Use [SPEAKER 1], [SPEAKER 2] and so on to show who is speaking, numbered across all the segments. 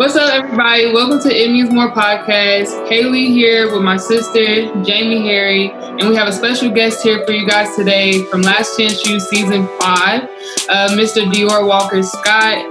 [SPEAKER 1] What's up, everybody? Welcome to It Means More podcast. Haley here with my sister, Jamie Harry, and we have a special guest here for you guys today from Last Chance U season five, uh, Mr. Dior Walker Scott,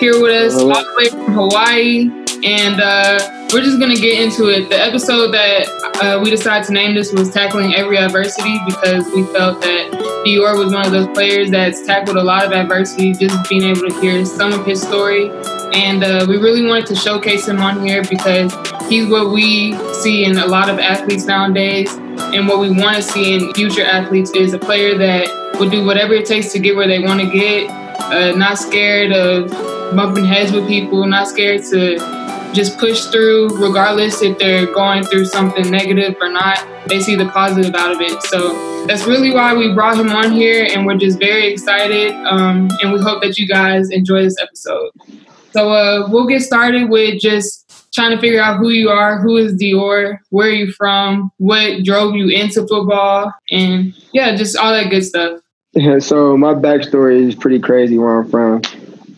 [SPEAKER 1] here with us all the way from Hawaii. And uh, we're just going to get into it. The episode that uh, we decided to name this was Tackling Every Adversity because we felt that Dior was one of those players that's tackled a lot of adversity, just being able to hear some of his story and uh, we really wanted to showcase him on here because he's what we see in a lot of athletes nowadays. And what we want to see in future athletes is a player that would do whatever it takes to get where they want to get, uh, not scared of bumping heads with people, not scared to just push through regardless if they're going through something negative or not. They see the positive out of it. So that's really why we brought him on here, and we're just very excited. Um, and we hope that you guys enjoy this episode. So uh, we'll get started with just trying to figure out who you are, who is Dior, where are you from, what drove you into football, and yeah, just all that good stuff.
[SPEAKER 2] Yeah, so my backstory is pretty crazy where I'm from.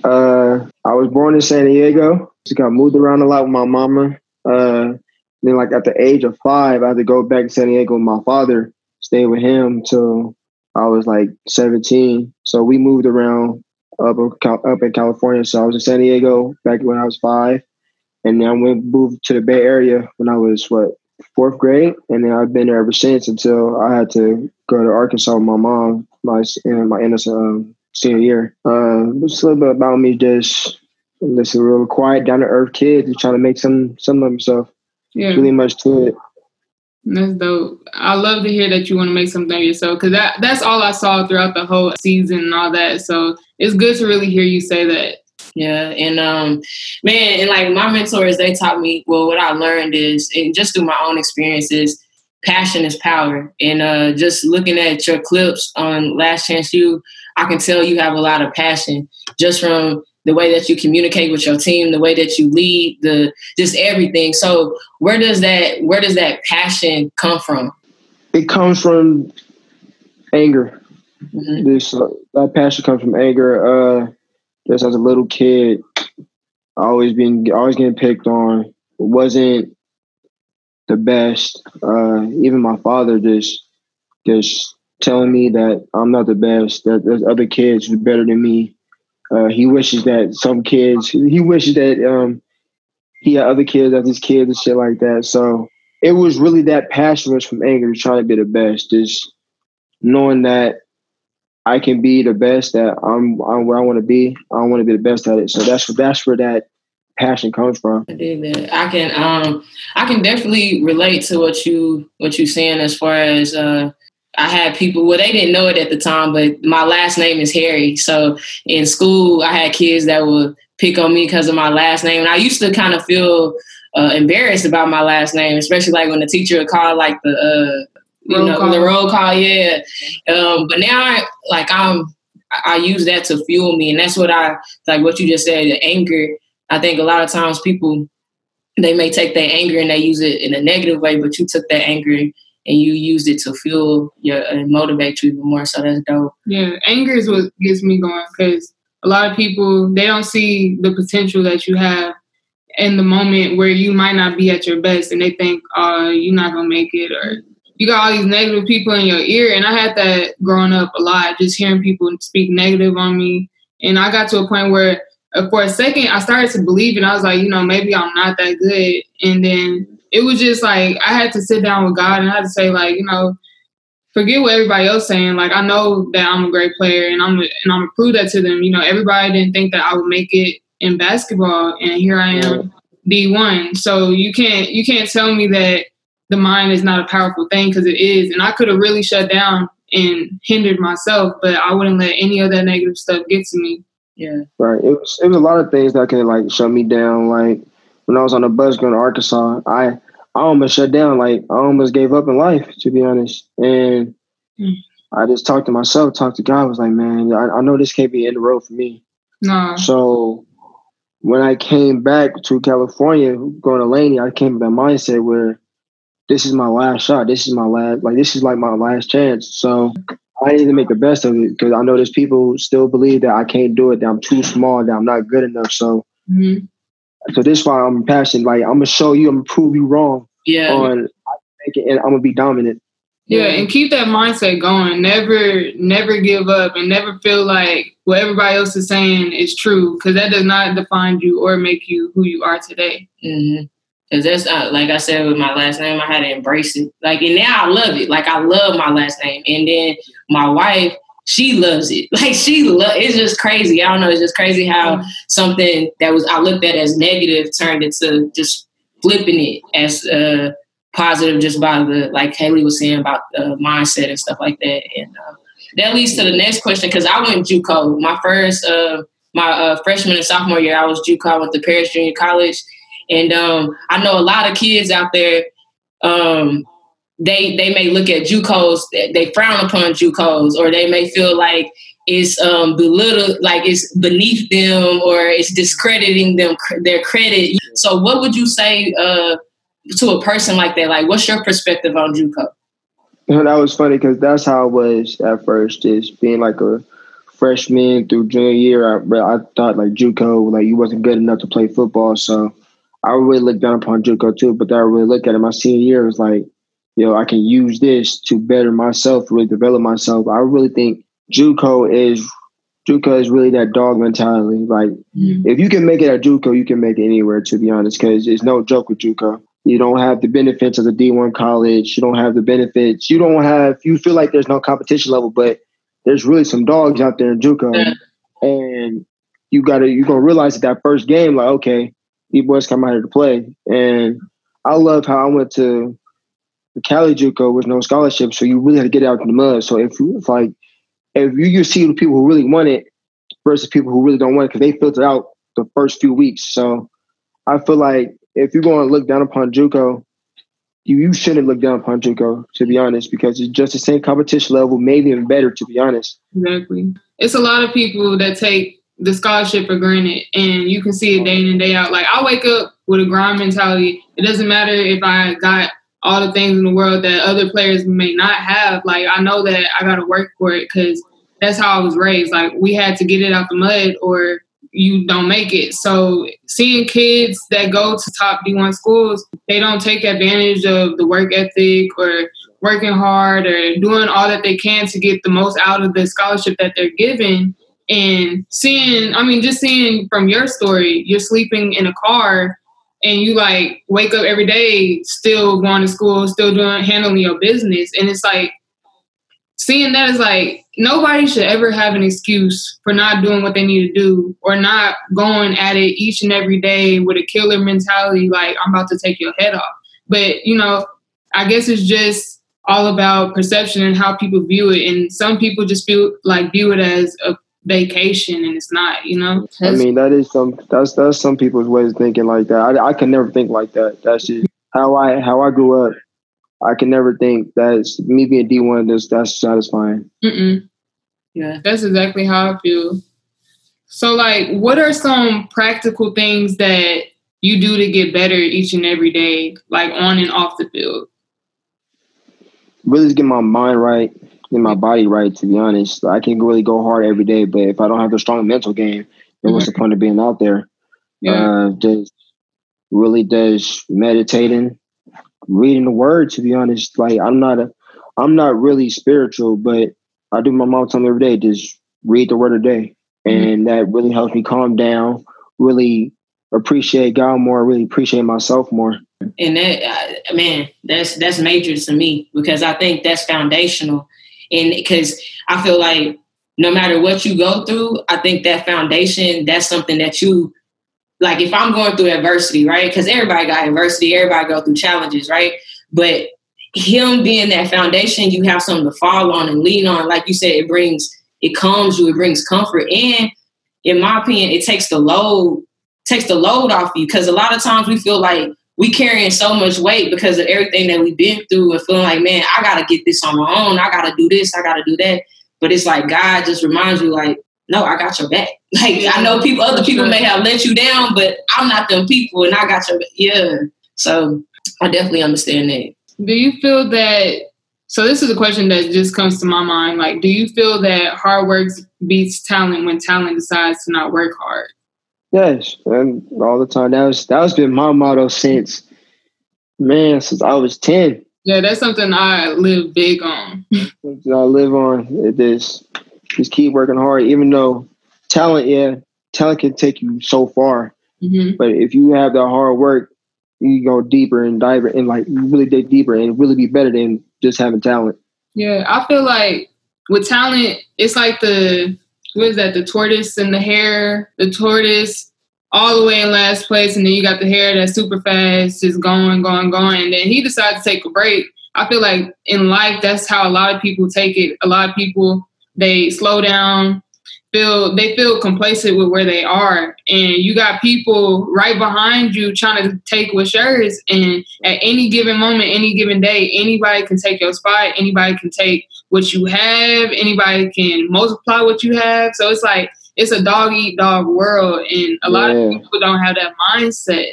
[SPEAKER 2] Uh, I was born in San Diego. Just got moved around a lot with my mama. Uh, then, like at the age of five, I had to go back to San Diego with my father, stay with him till I was like 17. So we moved around up up in California. So I was in San Diego back when I was five, and then I went moved to the Bay Area when I was what fourth grade, and then I've been there ever since until I had to go to Arkansas with my mom my in my innocent um, senior year. Uh, just a little bit about me, just just a real quiet, down to earth kid, just trying to make some some of himself. Yeah, really much to it.
[SPEAKER 1] That's dope. I love to hear that you want to make something of yourself because that that's all I saw throughout the whole season and all that. So it's good to really hear you say that.
[SPEAKER 3] Yeah, and um, man, and like my mentors, they taught me. Well, what I learned is, and just through my own experiences, passion is power. And uh, just looking at your clips on Last Chance U, I can tell you have a lot of passion just from the way that you communicate with your team, the way that you lead, the just everything. So where does that where does that passion come from?
[SPEAKER 2] It comes from anger. Mm-hmm. This uh, that passion comes from anger. Uh, just as a little kid, always being always getting picked on. wasn't the best. Uh, even my father just just telling me that I'm not the best. That there's other kids who are better than me uh, he wishes that some kids, he wishes that um, he had other kids as his kids and shit like that. So it was really that passion was from anger, trying to be the best, just knowing that I can be the best that I'm, I'm where I want to be. I want to be the best at it. So that's that's where that passion comes from.
[SPEAKER 3] I can um I can definitely relate to what you what you saying as far as uh I had people, well, they didn't know it at the time, but my last name is Harry. So in school, I had kids that would pick on me because of my last name. And I used to kind of feel uh, embarrassed about my last name, especially like when the teacher would call like the, uh, you roll know, call. the roll call. Yeah. Um, but now, I, like, I'm, I use that to fuel me. And that's what I, like what you just said, the anger. I think a lot of times people, they may take their anger and they use it in a negative way, but you took that anger and you used it to fuel your and motivate you even more. So that's dope.
[SPEAKER 1] Yeah, anger is what gets me going because a lot of people they don't see the potential that you have in the moment where you might not be at your best, and they think, "Oh, you're not gonna make it," or you got all these negative people in your ear. And I had that growing up a lot, just hearing people speak negative on me, and I got to a point where. Uh, for a second, I started to believe, and I was like, you know, maybe I'm not that good. And then it was just like I had to sit down with God and I had to say like, you know, forget what everybody else saying. Like I know that I'm a great player and I'm and I'm gonna prove that to them. You know, everybody didn't think that I would make it in basketball, and here I am, D one. So you can't you can't tell me that the mind is not a powerful thing because it is. And I could have really shut down and hindered myself, but I wouldn't let any of that negative stuff get to me.
[SPEAKER 3] Yeah.
[SPEAKER 2] Right. It was it was a lot of things that could like shut me down. Like when I was on the bus going to Arkansas, I I almost shut down. Like I almost gave up in life, to be honest. And mm. I just talked to myself, talked to God. I was like, man, I, I know this can't be in the road for me.
[SPEAKER 1] No.
[SPEAKER 2] So when I came back to California, going to Laney, I came with that mindset where this is my last shot. This is my last, like this is like my last chance. So I need to make the best of it because I know there's people still believe that I can't do it, that I'm too small, that I'm not good enough. So
[SPEAKER 1] mm-hmm.
[SPEAKER 2] So this is why I'm passionate. Like I'm gonna show you, I'm gonna prove you wrong.
[SPEAKER 3] Yeah.
[SPEAKER 2] On and I'm gonna be dominant.
[SPEAKER 1] Yeah, and keep that mindset going. Never, never give up, and never feel like what everybody else is saying is true, because that does not define you or make you who you are today.
[SPEAKER 3] Mm-hmm. Cause that's uh, like I said with my last name, I had to embrace it. Like, and now I love it. Like I love my last name, and then my wife, she loves it. Like she love. It's just crazy. I don't know. It's just crazy how mm-hmm. something that was I looked at as negative turned into just flipping it as uh, positive, just by the like Haley was saying about the mindset and stuff like that. And uh, that leads to the next question because I went JUCO. My first, uh, my uh, freshman and sophomore year, I was JUCO. I went to Paris Junior College and um, I know a lot of kids out there. Um, they they may look at JUCOs, they frown upon JUCOs, or they may feel like it's um, belittled, like it's beneath them, or it's discrediting them their credit. So, what would you say uh, to a person like that? Like, what's your perspective on JUCO?
[SPEAKER 2] You know, that was funny because that's how it was at first. Is being like a freshman through junior year, I, I thought like JUCO, like you wasn't good enough to play football, so I really looked down upon JUCO too, but then I really look at it my senior year was like, you know, I can use this to better myself, really develop myself. I really think JUCO is JUCO is really that dog mentality. Like, mm-hmm. if you can make it at JUCO, you can make it anywhere. To be honest, because it's no joke with JUCO. You don't have the benefits of the D1 college. You don't have the benefits. You don't have. You feel like there's no competition level, but there's really some dogs out there in JUCO, and you gotta you gonna realize that that first game, like, okay, these boys come out here to play. And I love how I went to the Cali JUCO with no scholarship, so you really had to get out in the mud. So if you if like if you you see the people who really want it versus people who really don't want it because they filter out the first few weeks. So I feel like if you're going to look down upon JUCO, you, you shouldn't look down upon JUCO to be honest because it's just the same competition level, maybe even better to be honest.
[SPEAKER 1] Exactly. It's a lot of people that take the scholarship for granted and you can see it day in and day out. Like I wake up with a grind mentality. It doesn't matter if I got all the things in the world that other players may not have. Like I know that I got to work for it because that's how I was raised. Like we had to get it out the mud or you don't make it. So seeing kids that go to top D1 schools, they don't take advantage of the work ethic or working hard or doing all that they can to get the most out of the scholarship that they're given and seeing i mean just seeing from your story you're sleeping in a car and you like wake up every day still going to school still doing handling your business. And it's like seeing that is like nobody should ever have an excuse for not doing what they need to do or not going at it each and every day with a killer mentality like i'm about to take your head off. But you know i guess it's just all about perception and how people view it. And some people just feel like view it as a vacation and it's not you know?
[SPEAKER 2] I mean that is some that's that's some people's ways of thinking like that. I, I can never think like that. That's just how i how i grew up. I can never think that's me being d1 that's that's satisfying.
[SPEAKER 1] Mm-mm. yeah. That's exactly how i feel. So like what are some practical things that you do to get better each and every day like on and off the field?
[SPEAKER 2] Really just get my mind right get my body right. To be honest, I can really go hard every day, but if I don't have a strong mental game, then what's the point of being out there? Yeah. Uh, just really does meditating, reading the word. To be honest, like I'm not a, I'm not really spiritual, but I do. My mom told me every day just read the word a day, mm-hmm. and that really helps me calm down. Really appreciate God more. Really appreciate myself more.
[SPEAKER 3] And that, uh, man, that's that's major to me because I think that's foundational and because I feel like no matter what you go through, I think that foundation, that's something that you like if I'm going through adversity, right? Because everybody got adversity, everybody go through challenges, right? But him being that foundation, you have something to fall on and lean on. Like you said, it brings it calms you, it brings comfort. And in my opinion, it takes the load, takes the load off you. Cause a lot of times we feel like we carrying so much weight because of everything that we've been through and feeling like, man, I gotta get this on my own. I gotta do this. I gotta do that. But it's like God just reminds you, like, no, I got your back. Like I know people, other people may have let you down, but I'm not them people, and I got your back. Yeah. So I definitely understand that.
[SPEAKER 1] Do you feel that? So this is a question that just comes to my mind. Like, do you feel that hard work beats talent when talent decides to not work hard?
[SPEAKER 2] Yes, and all the time. That was that was been my motto since man since I was ten.
[SPEAKER 1] Yeah, that's something I live big on.
[SPEAKER 2] something I live on. It is just keep working hard, even though talent, yeah, talent can take you so far. Mm-hmm. But if you have the hard work, you go deeper and dive and like really dig deeper and really be better than just having talent.
[SPEAKER 1] Yeah, I feel like with talent, it's like the what is that? The tortoise and the hare. The tortoise all the way in last place, and then you got the hare that's super fast, just going, going, going. And then he decides to take a break. I feel like in life, that's how a lot of people take it. A lot of people they slow down, feel they feel complacent with where they are, and you got people right behind you trying to take what's yours. And at any given moment, any given day, anybody can take your spot. Anybody can take what you have. Anybody can multiply what you have. So it's like it's a dog eat dog world, and a lot yeah. of people don't have that mindset.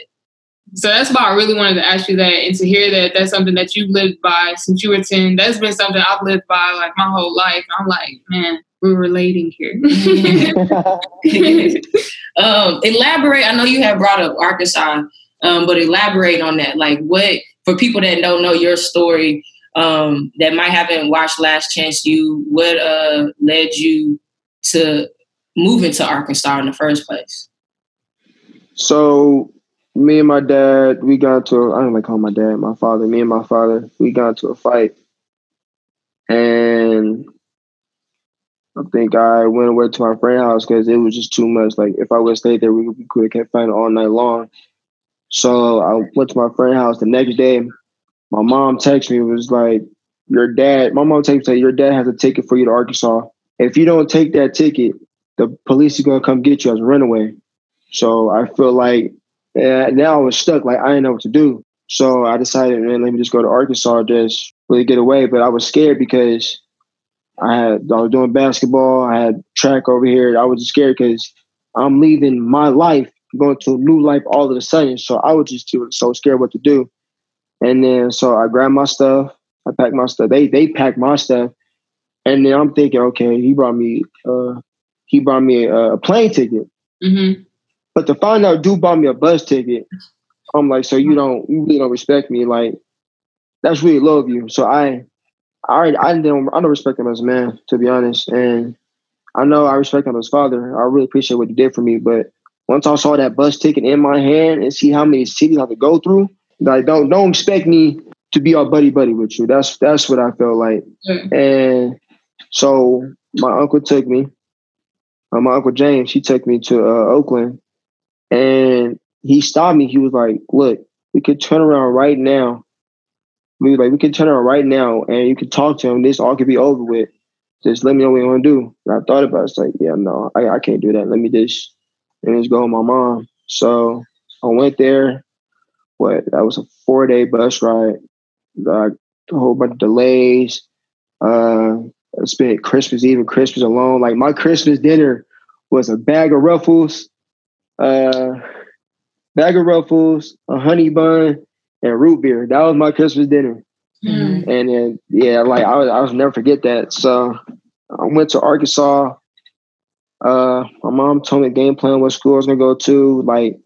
[SPEAKER 1] So that's why I really wanted to ask you that, and to hear that that's something that you've lived by since you were ten. That's been something I've lived by like my whole life. I'm like, man, we're relating here.
[SPEAKER 3] um, elaborate. I know you have brought up Arkansas, um, but elaborate on that. Like, what for people that don't know your story, um, that might haven't watched Last Chance U, what uh, led you to move into Arkansas in the first place?
[SPEAKER 2] So me and my dad, we got into I don't like call my dad, my father, me and my father, we got into a fight. And I think I went away to my friend's house because it was just too much. Like if I would stayed there, we, we could have kept fighting all night long. So I went to my friend's house the next day. My mom texted me, it was like, Your dad, my mom texted me, Your dad has a ticket for you to Arkansas. If you don't take that ticket, the police are gonna come get you as a runaway. So I feel like yeah, now I was stuck. Like I didn't know what to do. So I decided, man, let me just go to Arkansas, just really get away. But I was scared because I had I was doing basketball. I had track over here. I was scared because I'm leaving my life, going to a new life all of a sudden. So I was just so scared what to do. And then so I grabbed my stuff. I packed my stuff. They they packed my stuff. And then I'm thinking, okay, he brought me uh, he bought me a, a plane ticket. Mm-hmm. But to find out dude bought me a bus ticket, I'm like, so you don't, you really don't respect me. Like, that's really low of you. So I, I, I don't, I don't respect him as a man, to be honest. And I know I respect him as father. I really appreciate what he did for me. But once I saw that bus ticket in my hand and see how many cities I have to go through, like, don't, don't expect me to be all buddy buddy with you. That's that's what I felt like. Mm-hmm. And so my uncle took me uh, my uncle James, he took me to uh, Oakland, and he stopped me. He was like, "Look, we could turn around right now. We like we can turn around right now, and you can talk to him. This all could be over with. Just let me know what you want to do." And I thought about it. It's like, yeah, no, I, I can't do that. Let me just and just go with my mom. So I went there. What that was a four day bus ride. Like a whole bunch of delays. Uh, I spent Christmas Eve and Christmas alone. Like my Christmas dinner was a bag of ruffles, uh, bag of ruffles, a honey bun, and root beer. That was my Christmas dinner. Mm-hmm. And then yeah, like I was, I was never forget that. So I went to Arkansas. Uh, my mom told me game plan what school I was gonna go to. Like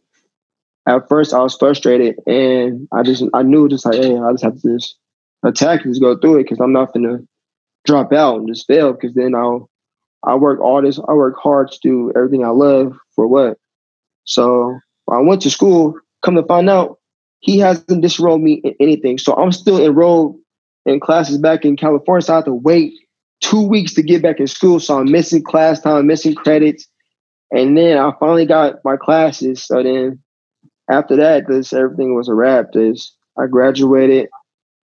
[SPEAKER 2] at first I was frustrated and I just I knew just like hey I just have to just attack and just go through it because I'm not gonna drop out and just fail because then I'll I work all this I work hard to do everything I love for what. So I went to school, come to find out he hasn't disenrolled me in anything. So I'm still enrolled in classes back in California. So I have to wait two weeks to get back in school. So I'm missing class time, missing credits. And then I finally got my classes. So then after that, this everything was a wrap. This I graduated,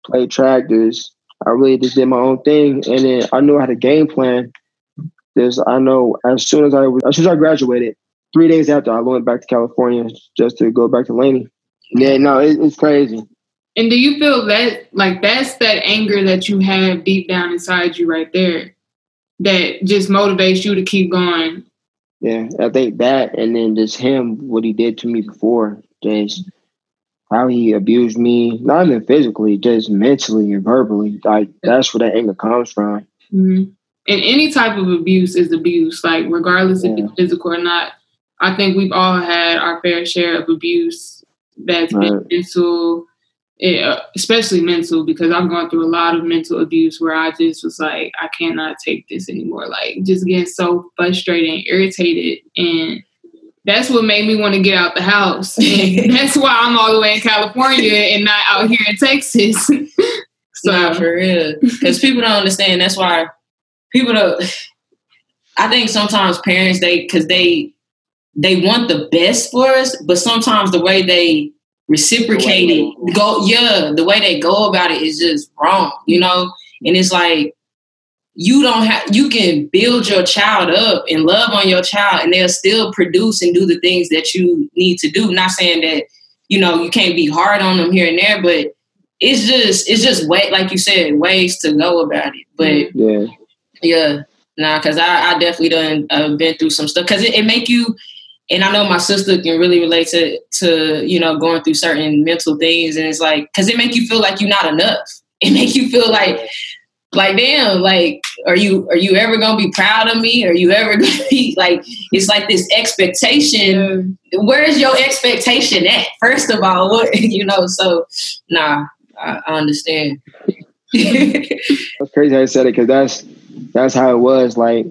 [SPEAKER 2] played track, this I really just did my own thing, and then I knew I had a game plan. This I know as soon as I as soon as I graduated, three days after I went back to California just to go back to Laney. Yeah, no, it, it's crazy.
[SPEAKER 1] And do you feel that like that's that anger that you have deep down inside you right there that just motivates you to keep going?
[SPEAKER 2] Yeah, I think that, and then just him, what he did to me before, just how he abused me, not even physically, just mentally and verbally. Like that's where that anger comes from.
[SPEAKER 1] Mm-hmm. And any type of abuse is abuse, like regardless yeah. if it's physical or not. I think we've all had our fair share of abuse that's right. been mental, eh, especially mental, because I'm going through a lot of mental abuse where I just was like, I cannot take this anymore. Like, just getting so frustrated and irritated. And that's what made me want to get out the house. And that's why I'm all the way in California and not out here in Texas.
[SPEAKER 3] so, nah, for real. Because people don't understand. That's why people don't. I think sometimes parents, they, because they, they want the best for us, but sometimes the way they reciprocate the it, go yeah, the way they go about it is just wrong, you know. And it's like you don't have you can build your child up and love on your child, and they'll still produce and do the things that you need to do. Not saying that you know you can't be hard on them here and there, but it's just it's just way like you said ways to go about it. But yeah, yeah. Nah, because I, I definitely done uh, been through some stuff. Because it, it make you and I know my sister can really relate to to you know going through certain mental things, and it's like because it make you feel like you're not enough. It make you feel like like damn, like are you are you ever gonna be proud of me? Are you ever gonna be like it's like this expectation. Where's your expectation at? First of all, what you know? So nah, I, I understand.
[SPEAKER 2] that's crazy how you said it because that's that's how it was. Like,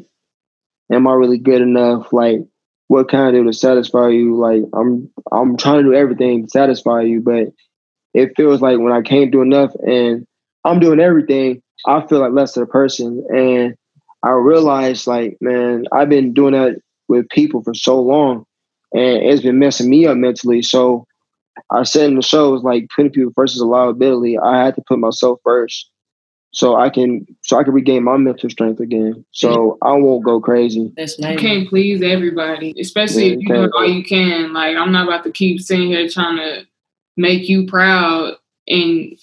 [SPEAKER 2] am I really good enough? Like what can I do to satisfy you? Like I'm I'm trying to do everything to satisfy you, but it feels like when I can't do enough and I'm doing everything, I feel like less of a person. And I realized like, man, I've been doing that with people for so long and it's been messing me up mentally. So I said in the show was like putting people first is a liability. I had to put myself first so I can so I can regain my mental strength again. So I won't go crazy.
[SPEAKER 1] That's nice. You can't please everybody, especially yeah, if you do all you can. Like I'm not about to keep sitting here trying to make you proud, and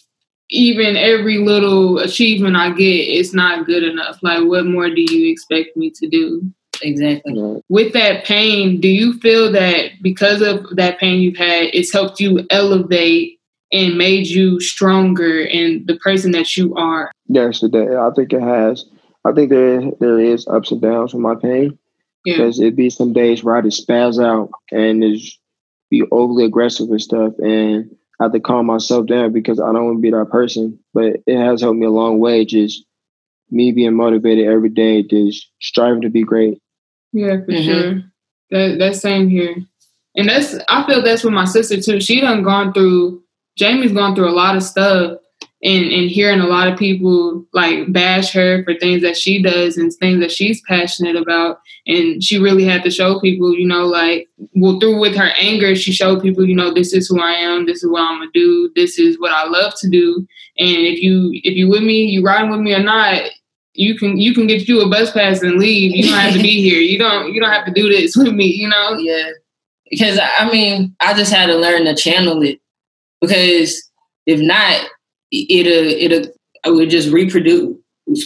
[SPEAKER 1] even every little achievement I get, it's not good enough. Like what more do you expect me to do?
[SPEAKER 3] Exactly. Yeah.
[SPEAKER 1] With that pain, do you feel that because of that pain you've had, it's helped you elevate and made you stronger in the person that you are?
[SPEAKER 2] Yes, it did. I think it has. I think there there is ups and downs with my pain. Yeah. Because it'd be some days where I just spaz out and just be overly aggressive and stuff and I have to calm myself down because I don't want to be that person. But it has helped me a long way, just me being motivated every day, just striving to be great.
[SPEAKER 1] Yeah, for mm-hmm. sure. That that's same here. And that's I feel that's with my sister too. She done gone through Jamie's gone through a lot of stuff and, and hearing a lot of people like bash her for things that she does and things that she's passionate about. And she really had to show people, you know, like, well, through with her anger, she showed people, you know, this is who I am, this is what I'm gonna do, this is what I love to do. And if you if you with me, you riding with me or not, you can you can get you a bus pass and leave. You don't have to be here. You don't you don't have to do this with me, you know?
[SPEAKER 3] Yeah. Because I mean, I just had to learn to channel it because if not, it'll it'll I would just reproduce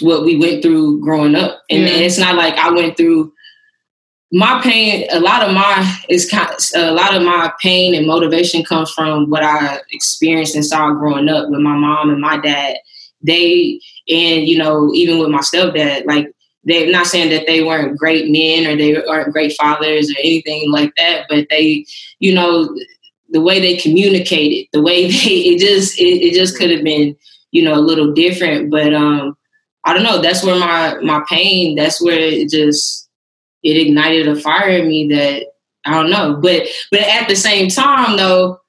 [SPEAKER 3] what we went through growing up, and, yeah. and it's not like I went through my pain. A lot of my is kind a lot of my pain and motivation comes from what I experienced and saw growing up with my mom and my dad. They and you know even with my stepdad, like they're not saying that they weren't great men or they aren't great fathers or anything like that, but they, you know, the way they communicated, the way they it just it, it just could have been you know a little different. But um, I don't know. That's where my my pain. That's where it just it ignited a fire in me that I don't know. But but at the same time though,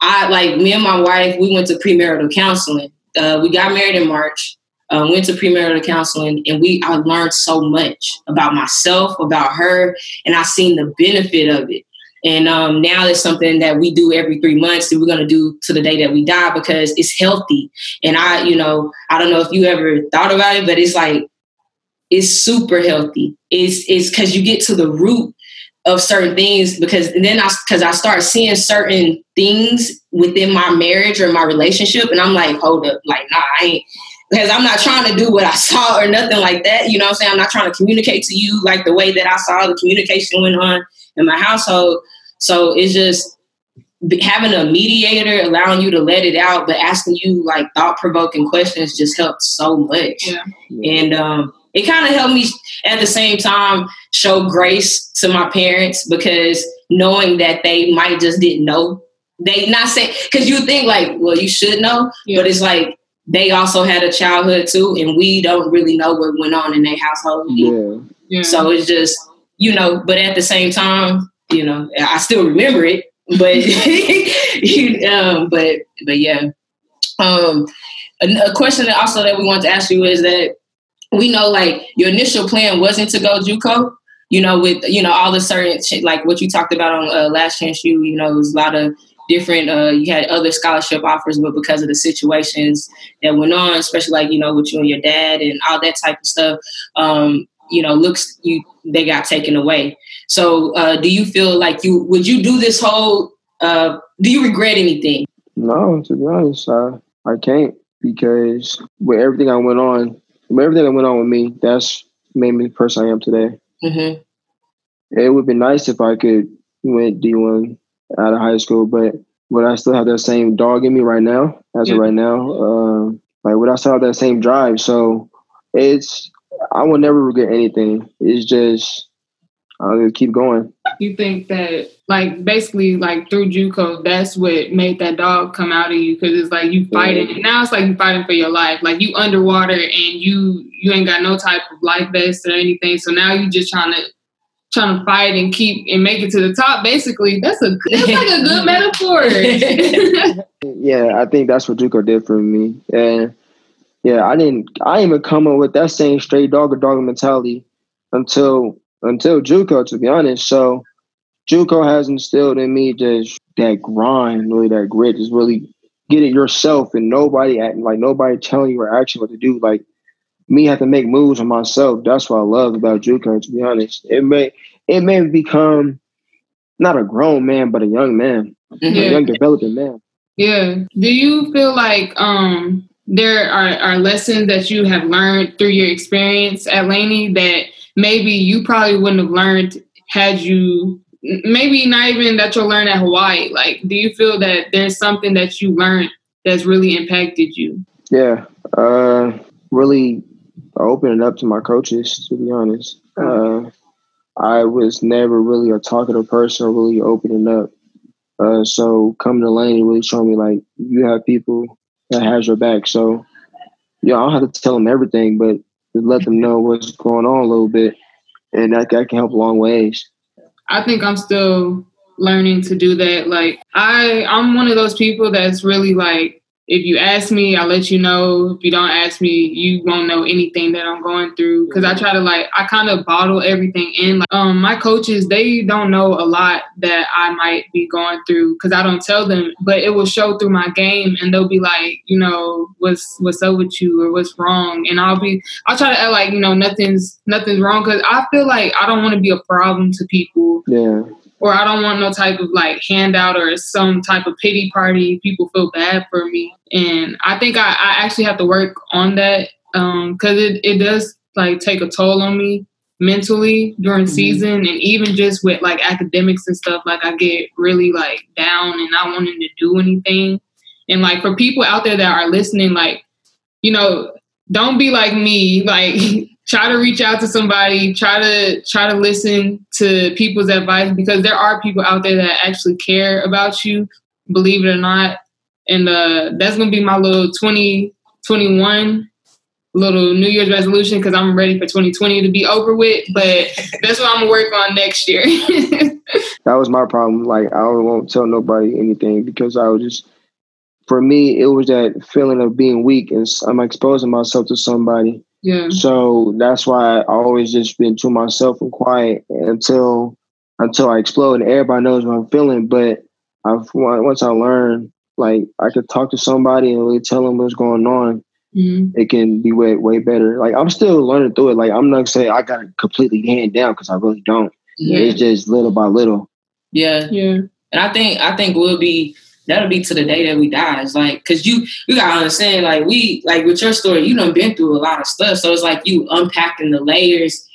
[SPEAKER 3] I like me and my wife. We went to premarital counseling. Uh, we got married in March. Um, went to premarital counseling, and we I learned so much about myself, about her, and I seen the benefit of it. And um, now it's something that we do every three months that we're going to do to the day that we die because it's healthy. And I, you know, I don't know if you ever thought about it, but it's like, it's super healthy. It's, it's cause you get to the root of certain things because then I, cause I start seeing certain things within my marriage or my relationship. And I'm like, hold up, like, nah, I ain't, because I'm not trying to do what I saw or nothing like that. You know what I'm saying? I'm not trying to communicate to you like the way that I saw the communication went on in my household. So it's just having a mediator allowing you to let it out, but asking you like thought provoking questions just helped so much. Yeah. And um, it kind of helped me at the same time show grace to my parents because knowing that they might just didn't know. They not say because you think like, well, you should know, yeah. but it's like they also had a childhood too, and we don't really know what went on in their household.
[SPEAKER 2] Yeah.
[SPEAKER 3] yeah. So it's just you know, but at the same time, you know, I still remember it, but um, but but yeah. Um, a, a question that also that we want to ask you is that we know like your initial plan wasn't to go JUCO, you know, with you know all the certain like what you talked about on uh, Last Chance U, you know, it was a lot of different. Uh, you had other scholarship offers, but because of the situations that went on, especially like you know with you and your dad and all that type of stuff, um, you know, looks you they got taken away. So, uh, do you feel like you would you do this whole? Uh, do you regret anything?
[SPEAKER 2] No, to be honest, I I can't because with everything I went on, with everything that went on with me, that's made me the person I am today.
[SPEAKER 3] Mm-hmm.
[SPEAKER 2] It would be nice if I could went D one out of high school, but would I still have that same dog in me right now? As yeah. of right now, um, like would I still have that same drive? So it's I will never regret anything. It's just I'll just keep going.
[SPEAKER 1] You think that like basically like through JUCO, that's what made that dog come out of you because it's like you fighting. And now it's like you fighting for your life. Like you underwater and you you ain't got no type of life vest or anything. So now you just trying to trying to fight and keep and make it to the top. Basically, that's a that's like a good metaphor.
[SPEAKER 2] yeah, I think that's what JUCO did for me. And yeah, I didn't I didn't even come up with that same straight dog or dog mentality until until JUCO, to be honest. So JUCO has instilled in me just that grind, really that grit, just really get it yourself and nobody at like nobody telling you or actually what to do. Like me have to make moves on myself. That's what I love about JUCO, to be honest. It may it may become not a grown man, but a young man. Yeah. A young developing man.
[SPEAKER 1] Yeah. Do you feel like um there are, are lessons that you have learned through your experience at Laney that maybe you probably wouldn't have learned had you maybe not even that you'll learn at Hawaii. Like, do you feel that there's something that you learned that's really impacted you?
[SPEAKER 2] Yeah, uh, really opening up to my coaches. To be honest, uh, I was never really a talkative person, or really opening up. Uh, so coming to Laney really showed me like you have people that has your back. So yeah, I don't have to tell them everything, but let them know what's going on a little bit, and that, that can help a long ways.
[SPEAKER 1] I think I'm still learning to do that. Like I, I'm one of those people that's really like if you ask me, I'll let you know. If you don't ask me, you won't know anything that I'm going through. Cause I try to like, I kind of bottle everything in. Like, um, my coaches, they don't know a lot that I might be going through because I don't tell them, but it will show through my game and they'll be like, you know, what's, what's up with you or what's wrong. And I'll be, I'll try to act like, you know, nothing's, nothing's wrong. Cause I feel like I don't want to be a problem to people.
[SPEAKER 2] Yeah
[SPEAKER 1] or I don't want no type of like handout or some type of pity party. People feel bad for me, and I think I, I actually have to work on that because um, it it does like take a toll on me mentally during mm-hmm. season and even just with like academics and stuff like i get really like down and not wanting to do anything and like for people out there that are listening like you know don't be like me like try to reach out to somebody try to try to listen to people's advice because there are people out there that actually care about you believe it or not. And uh, that's gonna be my little 2021 little new year's resolution because i'm ready for 2020 to be over with but that's what i'm gonna work on next year.
[SPEAKER 2] That was my problem. Like i won't tell nobody anything because i was just for me it was that feeling of being weak and i'm exposing myself to somebody
[SPEAKER 1] yeah.
[SPEAKER 2] So that's why I always just been to myself and quiet until until I explode and everybody knows what I'm feeling. But I've once I learned like I could talk to somebody and really tell them what's going on. Mm-hmm. It can be way way better. Like I'm still learning through it. Like I'm not saying I got it completely hand down because I really don't. Yeah. It's just little by little.
[SPEAKER 3] Yeah,
[SPEAKER 1] yeah.
[SPEAKER 3] And I think I think we'll be that'll be to the day that we die. It's like, cause you, you gotta understand, like we, like with your story, you done been through a lot of stuff. So it's like you unpacking the layers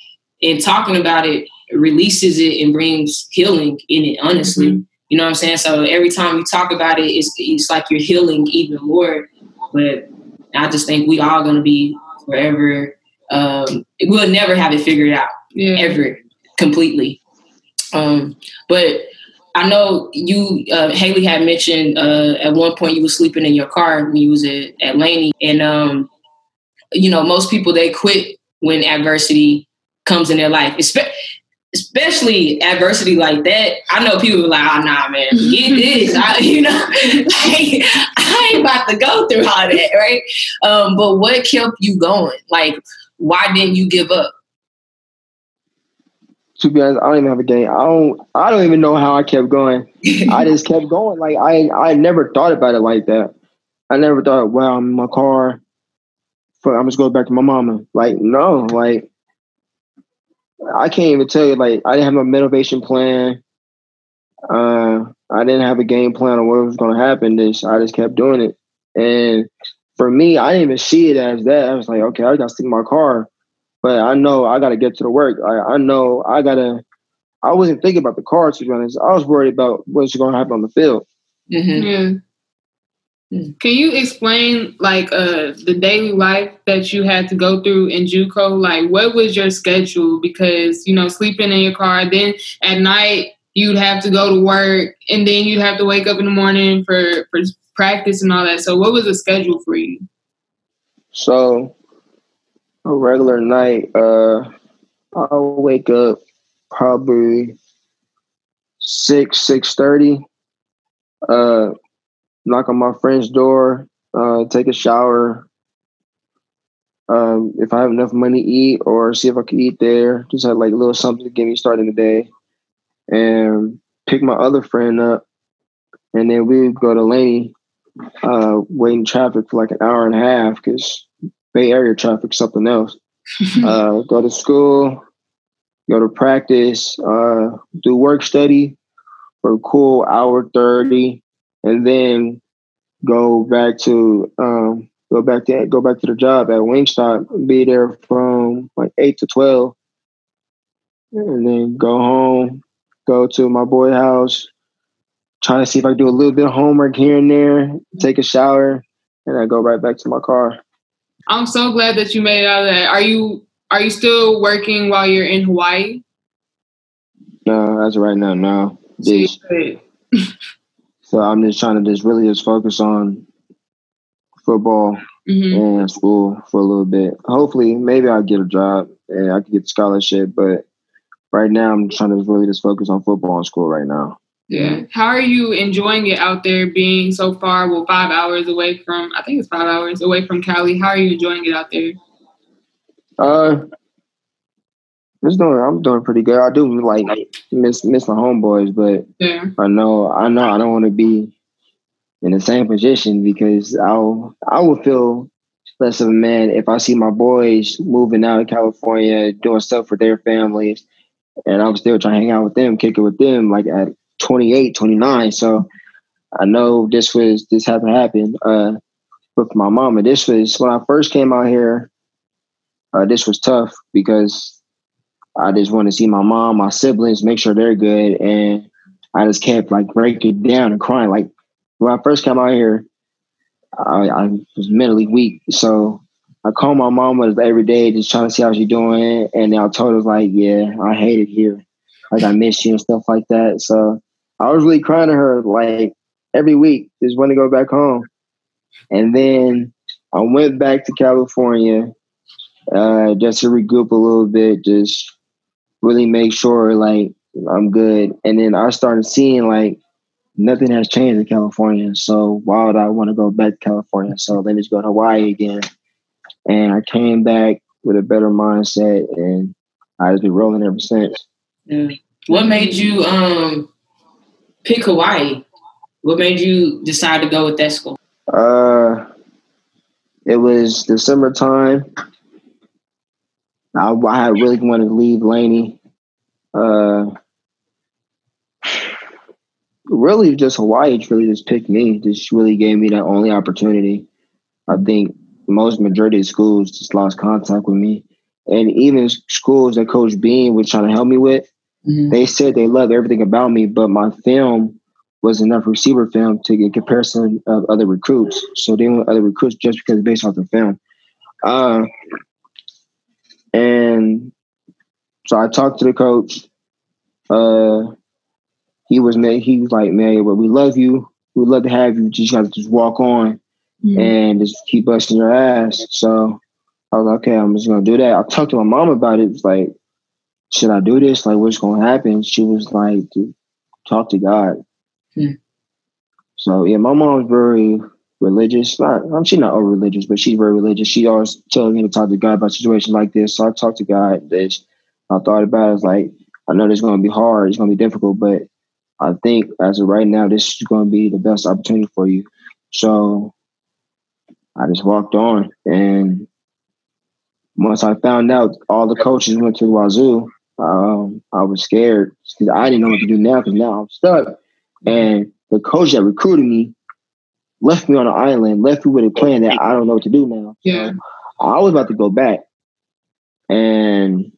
[SPEAKER 3] and talking about it releases it and brings healing in it, honestly. Mm-hmm. You know what I'm saying? So every time you talk about it, it's, it's like you're healing even more. But I just think we all gonna be forever um, we'll never have it figured out
[SPEAKER 1] Yeah.
[SPEAKER 3] ever completely. Um, but I know you, uh, Haley had mentioned uh, at one point you were sleeping in your car when you was at, at Laney, and um, you know most people they quit when adversity comes in their life, Espe- especially adversity like that. I know people are like, "Oh nah, man, forget this," I, you know, like, I ain't about to go through all that, right? Um, but what kept you going? Like, why didn't you give up?
[SPEAKER 2] To be honest, I don't even have a game. I don't. I don't even know how I kept going. I just kept going. Like I, I never thought about it like that. I never thought, wow, I'm in my car. Fuck, I'm just going back to my mama. Like no, like I can't even tell you. Like I didn't have a motivation plan. Uh, I didn't have a game plan on what was going to happen. This I just kept doing it, and for me, I didn't even see it as that. I was like, okay, I got to stick in my car, but I know I got to get to the work. I, I know I gotta. I wasn't thinking about the car to be honest. I was worried about what's going to happen on the field.
[SPEAKER 3] Mhm.
[SPEAKER 1] Yeah.
[SPEAKER 3] Mm.
[SPEAKER 1] Can you explain like uh the daily life that you had to go through in JUCO? Like what was your schedule? Because, you know, sleeping in your car, then at night you'd have to go to work and then you'd have to wake up in the morning for, for practice and all that. So what was the schedule for you?
[SPEAKER 2] So a regular night, uh, I'll wake up probably six six thirty. Uh, knock on my friend's door. Uh, take a shower. Um, if I have enough money to eat, or see if I can eat there, just have like a little something to get me started in the day, and pick my other friend up, and then we go to Laney, uh, wait in traffic for like an hour and a half because Bay Area traffic something else. uh, go to school, go to practice, uh, do work study for a cool hour thirty, and then go back to um, go back to go back to the job at Wingstop. Be there from like eight to twelve, and then go home. Go to my boy house. Try to see if I can do a little bit of homework here and there. Take a shower, and I go right back to my car.
[SPEAKER 1] I'm so glad that you made it out of that. Are you are you still working while you're in Hawaii?
[SPEAKER 2] No, as of right now, no.
[SPEAKER 1] So
[SPEAKER 2] Just- So I'm just trying to just really just focus on football
[SPEAKER 1] Mhm.
[SPEAKER 2] and school for a little bit. Hopefully, maybe I'll get a job and I can get a scholarship. But right now, I'm trying to really just focus on football and school right now.
[SPEAKER 1] Yeah. How are you enjoying it out there being so far, well, five hours away from, I think it's five hours away from Cali. How are you enjoying it out there?
[SPEAKER 2] Uh, it's doing. I'm doing pretty good. I do like miss miss my homeboys, but
[SPEAKER 1] Yeah.
[SPEAKER 2] I know I know I don't want to be in the same position because I'll I will feel less of a man if I see my boys moving out of California doing stuff for their families and I'm still trying to hang out with them, kick it with them like at 28, 29. So I know this was this had to happen. Uh with my mama. This was when I first came out here, uh this was tough because I just want to see my mom, my siblings, make sure they're good and I just kept like breaking down and crying. Like when I first came out here, I, I was mentally weak. So I called my mama every day, just trying to see how she's doing. And I told her like, yeah, I hate it here. Like I miss you and stuff like that. So I was really crying to her like every week, just want to go back home. And then I went back to California uh, just to regroup a little bit, just really make sure like I'm good. And then I started seeing like nothing has changed in California. So why would I want to go back to California? So let me just go to Hawaii again. And I came back with a better mindset and I've been rolling ever since.
[SPEAKER 3] Yeah. What made you um pick Hawaii? What made you decide to go with that school?
[SPEAKER 2] Uh it was December time. I, I really wanted to leave Laney. Uh really just Hawaii really just picked me. Just really gave me that only opportunity. I think most majority of schools just lost contact with me. And even schools that Coach Beam was trying to help me with,
[SPEAKER 3] Mm-hmm.
[SPEAKER 2] they said they loved everything about me, but my film was enough receiver film to get comparison of other recruits. So they want other recruits just because based off the film. Uh, And so I talked to the coach. Uh, he was he was like, man, but we love you. We'd love to have you. Just got to just walk on mm-hmm. and just keep busting your ass. So I was like, okay, I'm just gonna do that. I talked to my mom about it. It's like, should I do this? Like, what's gonna happen? She was like, talk to God. Mm-hmm. So yeah, my mom's very religious. Not, I'm she's not over religious, but she's very religious. She always tells me to talk to God about situations like this. So I talked to God. This I thought about it. It's like I know this is gonna be hard. It's gonna be difficult, but I think as of right now, this is going to be the best opportunity for you. So I just walked on. And once I found out all the coaches went to Wazzu, um, I was scared because I didn't know what to do now because now I'm stuck. And the coach that recruited me left me on an island, left me with a plan that I don't know what to do now.
[SPEAKER 1] Yeah. So
[SPEAKER 2] I was about to go back. And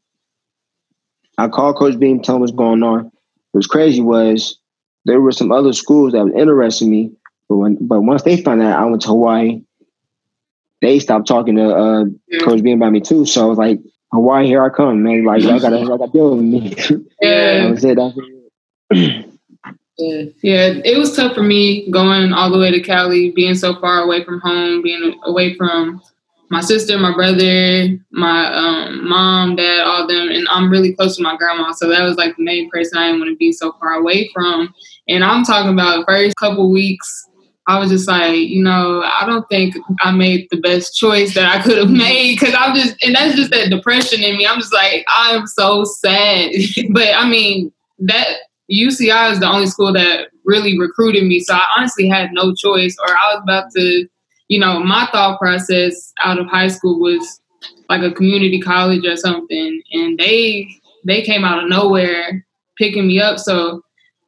[SPEAKER 2] I called Coach Beam, tell him what's going on. What was crazy was there were some other schools that was interested in me, but when but once they found out I went to Hawaii, they stopped talking to uh, Coach Beam about me too. So I was like, Hawaii, here I come, man. Like I gotta, I gotta deal with me.
[SPEAKER 1] Yeah.
[SPEAKER 2] it. That was
[SPEAKER 1] it. Yeah. yeah, it was tough for me going all the way to Cali, being so far away from home, being away from my sister, my brother, my um, mom, dad, all them, and I'm really close to my grandma. So that was like the main person I didn't want to be so far away from. And I'm talking about first couple weeks, I was just like, you know, I don't think I made the best choice that I could have made because I'm just, and that's just that depression in me. I'm just like, I'm so sad. but I mean, that UCI is the only school that really recruited me. So I honestly had no choice, or I was about to you know, my thought process out of high school was like a community college or something, and they they came out of nowhere picking me up. So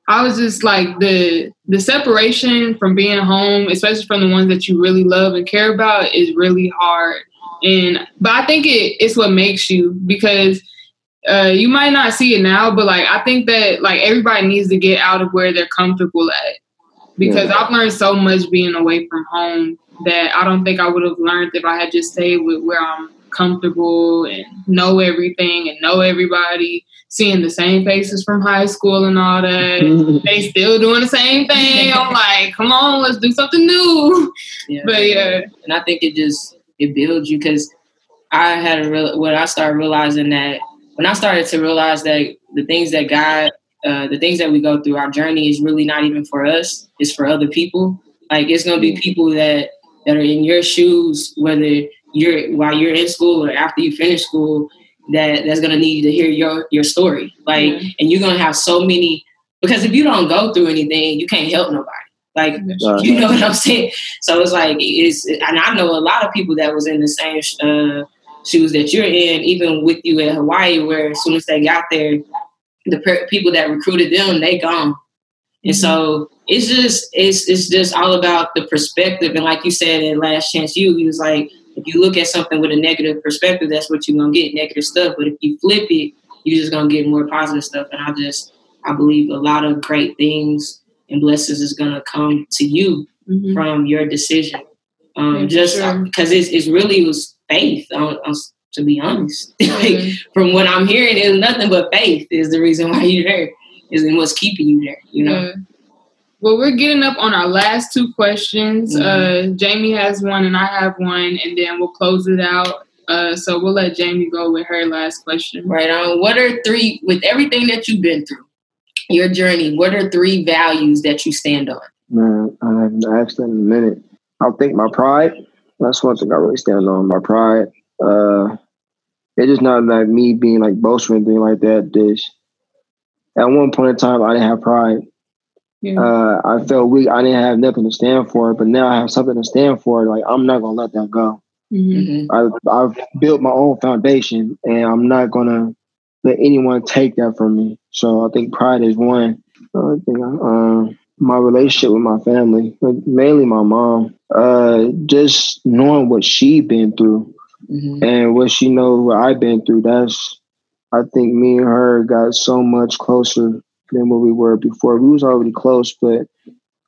[SPEAKER 1] I was just like the the separation from being home, especially from the ones that you really love and care about, is really hard. And but I think it, it's what makes you because uh, you might not see it now, but like I think that like everybody needs to get out of where they're comfortable at because yeah. I've learned so much being away from home that I don't think I would have learned if I had just stayed with where I'm comfortable and know everything and know everybody, seeing the same faces from high school and all that. they still doing the same thing. I'm like, come on, let's do something new. Yeah. But yeah,
[SPEAKER 3] and I think it just it builds you because I had a real when I started realizing that when I started to realize that the things that God uh, the things that we go through, our journey is really not even for us; it's for other people. Like it's gonna be people that that are in your shoes, whether you're while you're in school or after you finish school, that that's gonna need to hear your your story. Like, mm-hmm. and you're gonna have so many because if you don't go through anything, you can't help nobody. Like, you know what I'm saying? So it's like it's, and I know a lot of people that was in the same uh, shoes that you're in, even with you in Hawaii, where as soon as they got there, the per- people that recruited them, they gone. And so it's just it's it's just all about the perspective. And like you said in Last Chance U, he was like, you look at something with a negative perspective, that's what you're gonna get, negative stuff. But if you flip it, you're just gonna get more positive stuff. And I just I believe a lot of great things and blessings is gonna come to you mm-hmm. from your decision. Um, yeah, just because sure. it's, it's really was faith. On, on, to be honest, mm-hmm. from what I'm hearing, is nothing but faith is the reason why you're there is in what's keeping you there, you know?
[SPEAKER 1] Well, we're getting up on our last two questions. Mm-hmm. Uh, Jamie has one and I have one, and then we'll close it out. Uh, so we'll let Jamie go with her last question.
[SPEAKER 3] Right on. What are three, with everything that you've been through, your journey, what are three values that you stand on?
[SPEAKER 2] Man, I haven't asked in a minute. I think my pride. That's one thing I really stand on. My pride. Uh, it's just not like me being like boastful and anything like that. Dish. at one point in time, I didn't have pride. Yeah. Uh, I felt weak. I didn't have nothing to stand for, but now I have something to stand for. Like I'm not gonna let that go. Mm-hmm. I, I've built my own foundation, and I'm not gonna let anyone take that from me. So I think pride is one. I think uh, my relationship with my family, mainly my mom, uh, just knowing what she been through mm-hmm. and what she knows what I've been through. That's I think me and her got so much closer than what we were before. We was already close, but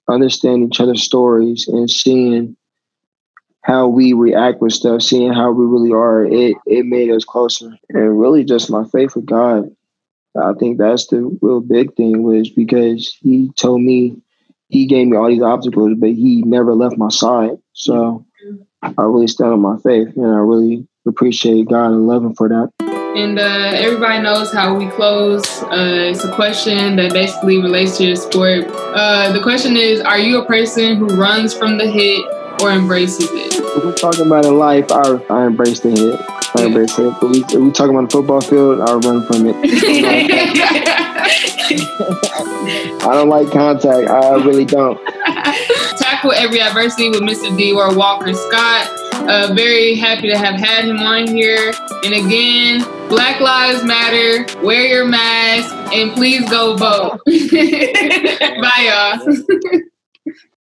[SPEAKER 2] understanding each other's stories and seeing how we react with stuff, seeing how we really are, it it made us closer. And really just my faith with God. I think that's the real big thing was because he told me he gave me all these obstacles, but he never left my side. So I really stand on my faith and I really appreciate God and love him for that.
[SPEAKER 1] And uh, everybody knows how we close. Uh, it's a question that basically relates to your sport. Uh, the question is Are you a person who runs from the hit or embraces it?
[SPEAKER 2] If we're talking about in life, I, I embrace the hit. I embrace it. But we, if we talking about the football field, I run from it. I don't like contact. I really don't.
[SPEAKER 1] Tackle every adversity with Mr. D or Walker Scott. Uh, very happy to have had him on here. And again, Black Lives Matter. Wear your mask and please go vote. Bye, y'all.